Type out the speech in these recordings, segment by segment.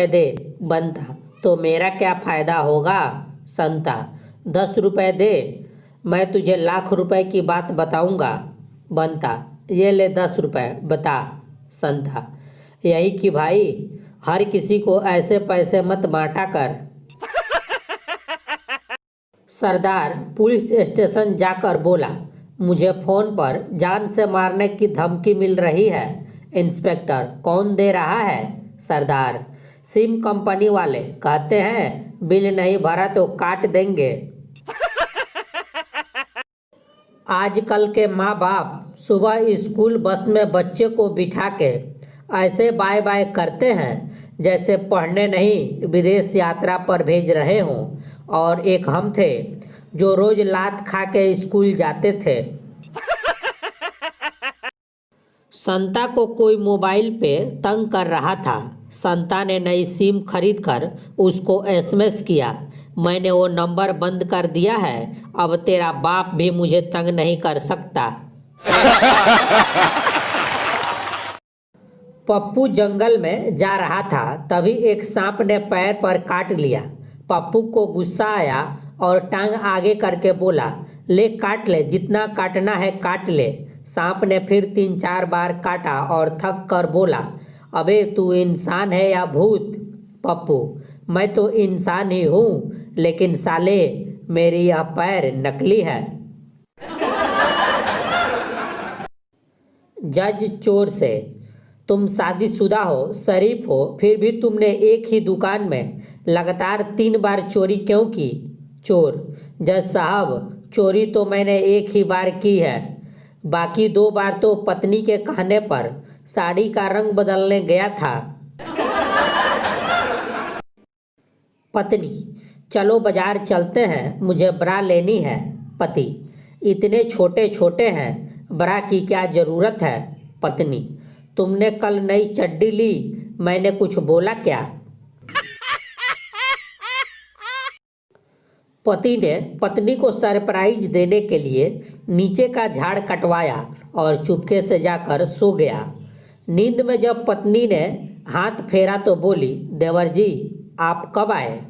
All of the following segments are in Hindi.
दे बनता तो मेरा क्या फ़ायदा होगा, संता? दस रुपए दे, मैं तुझे लाख रुपए की बात बताऊँगा बनता ये ले दस रुपए, बता, संता। यही कि भाई, हर किसी को ऐसे पैसे मत बांटा कर। सरदार, पुलिस स्टेशन जाकर बोला, मुझे फ़ोन पर जान से मारने की धमकी मिल रही है। इंस्पेक्टर, कौन दे रहा है? सरदार। सिम कंपनी वाले कहते हैं, बिल नहीं भरा तो काट देंगे। आजकल के माँ बाप सुबह स्कूल बस में बच्चे को बिठा के ऐसे बाय बाय करते हैं, जैसे पढ़ने नहीं विदेश यात्रा पर भेज रहे हों। और एक हम थे, जो रोज लात खा के स्कूल जाते थे। संता को कोई मोबाइल पे तंग कर रहा था। संता ने नई सिम खरीद कर उसको एसएमएस किया। मैंने वो नंबर बंद कर दिया है। अब तेरा बाप भी मुझे तंग नहीं कर सकता। पप्पू जंगल में जा रहा था। तभी एक सांप ने पैर पर काट लिया। पप्पू को गुस्सा आया और टांग आगे करके बोला, ले, काट ले, जितना काटना है काट ले। सांप ने फिर तीन चार बार काटा और थक कर बोला, अबे तू इंसान है या भूत? पप्पू, मैं तो इंसान ही हूँ, लेकिन साले, मेरी यह पैर नकली है। जज चोर से, तुम शादीशुदा हो, शरीफ हो, फिर भी तुमने एक ही दुकान में लगातार तीन बार चोरी क्यों की? चोर, जज साहब, चोरी तो मैंने एक ही बार की है। बाकी दो बार तो पत्नी के कहने पर साड़ी का रंग बदलने गया था। पत्नी, चलो बाज़ार चलते हैं, मुझे ब्रा लेनी है। पति, इतने छोटे छोटे हैं, ब्रा की क्या ज़रूरत है? पत्नी, तुमने कल नई चड्डी ली, मैंने कुछ बोला क्या? पति ने पत्नी को सरप्राइज़ देने के लिए नीचे का झाड़ कटवाया और चुपके से जाकर सो गया। नींद में जब पत्नी ने हाथ फेरा तो बोली, देवर जी, आप कब आए?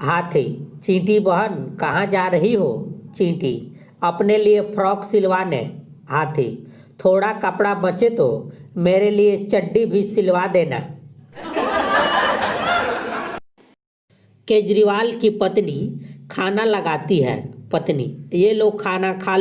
हाथी, चींटी बहन, कहाँ जा रही हो? चींटी, अपने लिए फ्रॉक सिलवाने। हाथी, थोड़ा कपड़ा बचे तो मेरे लिए चड्डी भी सिलवा देना। केजरीवाल की पत्नी खाना लगाती है पत्नी। ये लोग खाना खा